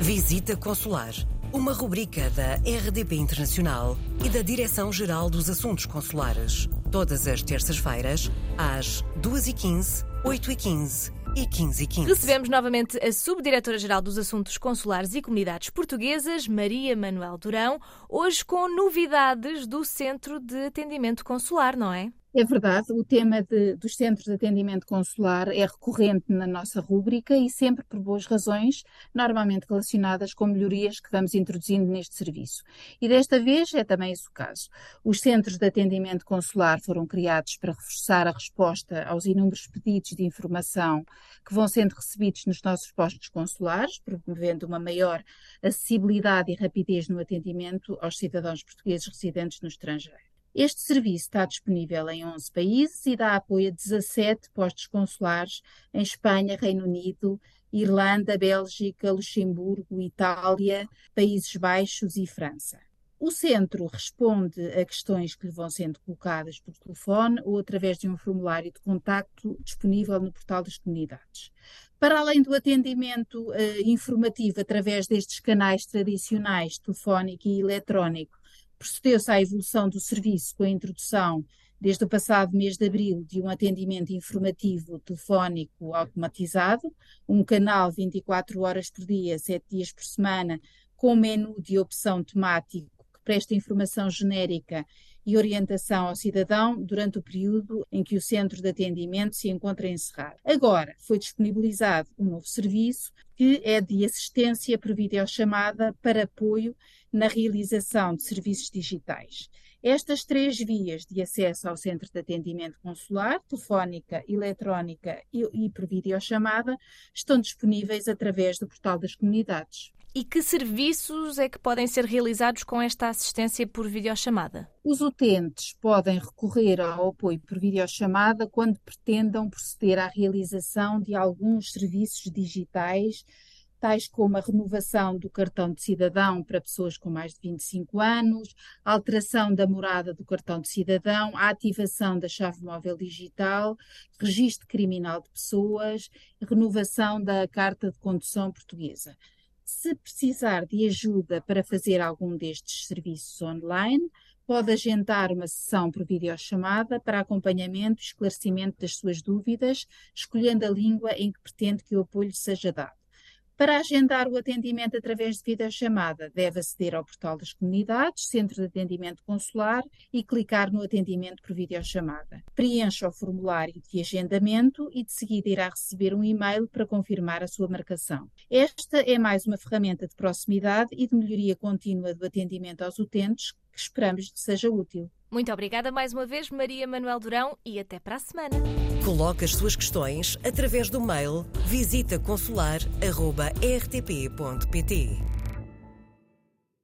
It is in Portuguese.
Visita Consular, uma rubrica da RDP Internacional e da Direção-Geral dos Assuntos Consulares. Todas as terças-feiras, às 2h15, 8h15 e 15h15. Recebemos novamente a Subdiretora-Geral dos Assuntos Consulares e Comunidades Portuguesas, Maria Manuel Durão, hoje com novidades do Centro de Atendimento Consular, não é? É verdade, o tema de, dos centros de atendimento consular é recorrente na nossa rúbrica e sempre por boas razões, normalmente relacionadas com melhorias que vamos introduzindo neste serviço. E desta vez é também esse o caso. Os centros de atendimento consular foram criados para reforçar a resposta aos inúmeros pedidos de informação que vão sendo recebidos nos nossos postos consulares, promovendo uma maior acessibilidade e rapidez no atendimento aos cidadãos portugueses residentes no estrangeiro. Este serviço está disponível em 11 países e dá apoio a 17 postos consulares em Espanha, Reino Unido, Irlanda, Bélgica, Luxemburgo, Itália, Países Baixos e França. O centro responde a questões que lhe vão sendo colocadas por telefone ou através de um formulário de contacto disponível no portal das comunidades. Para além do atendimento uh, informativo através destes canais tradicionais, telefónico e eletrónico, procedeu-se à evolução do serviço com a introdução, desde o passado mês de abril, de um atendimento informativo telefónico automatizado, um canal 24 horas por dia, 7 dias por semana, com menu de opção temático que presta informação genérica e orientação ao cidadão durante o período em que o centro de atendimento se encontra encerrado. Agora, foi disponibilizado um novo serviço que é de assistência por videochamada para apoio na realização de serviços digitais. Estas três vias de acesso ao centro de atendimento consular, telefónica, eletrónica e, e por videochamada, estão disponíveis através do portal das comunidades. E que serviços é que podem ser realizados com esta assistência por videochamada? Os utentes podem recorrer ao apoio por videochamada quando pretendam proceder à realização de alguns serviços digitais, tais como a renovação do cartão de cidadão para pessoas com mais de 25 anos, a alteração da morada do cartão de cidadão, a ativação da chave móvel digital, registro criminal de pessoas, renovação da carta de condução portuguesa. Se precisar de ajuda para fazer algum destes serviços online, pode agendar uma sessão por videochamada para acompanhamento e esclarecimento das suas dúvidas, escolhendo a língua em que pretende que o apoio seja dado. Para agendar o atendimento através de videochamada, deve aceder ao portal das comunidades, Centro de Atendimento Consular e clicar no atendimento por videochamada. Preencha o formulário de agendamento e de seguida irá receber um e-mail para confirmar a sua marcação. Esta é mais uma ferramenta de proximidade e de melhoria contínua do atendimento aos utentes que esperamos que seja útil. Muito obrigada mais uma vez, Maria Manuel Durão, e até para a semana. Coloque as suas questões através do mail visitaconsular.rtp.pt.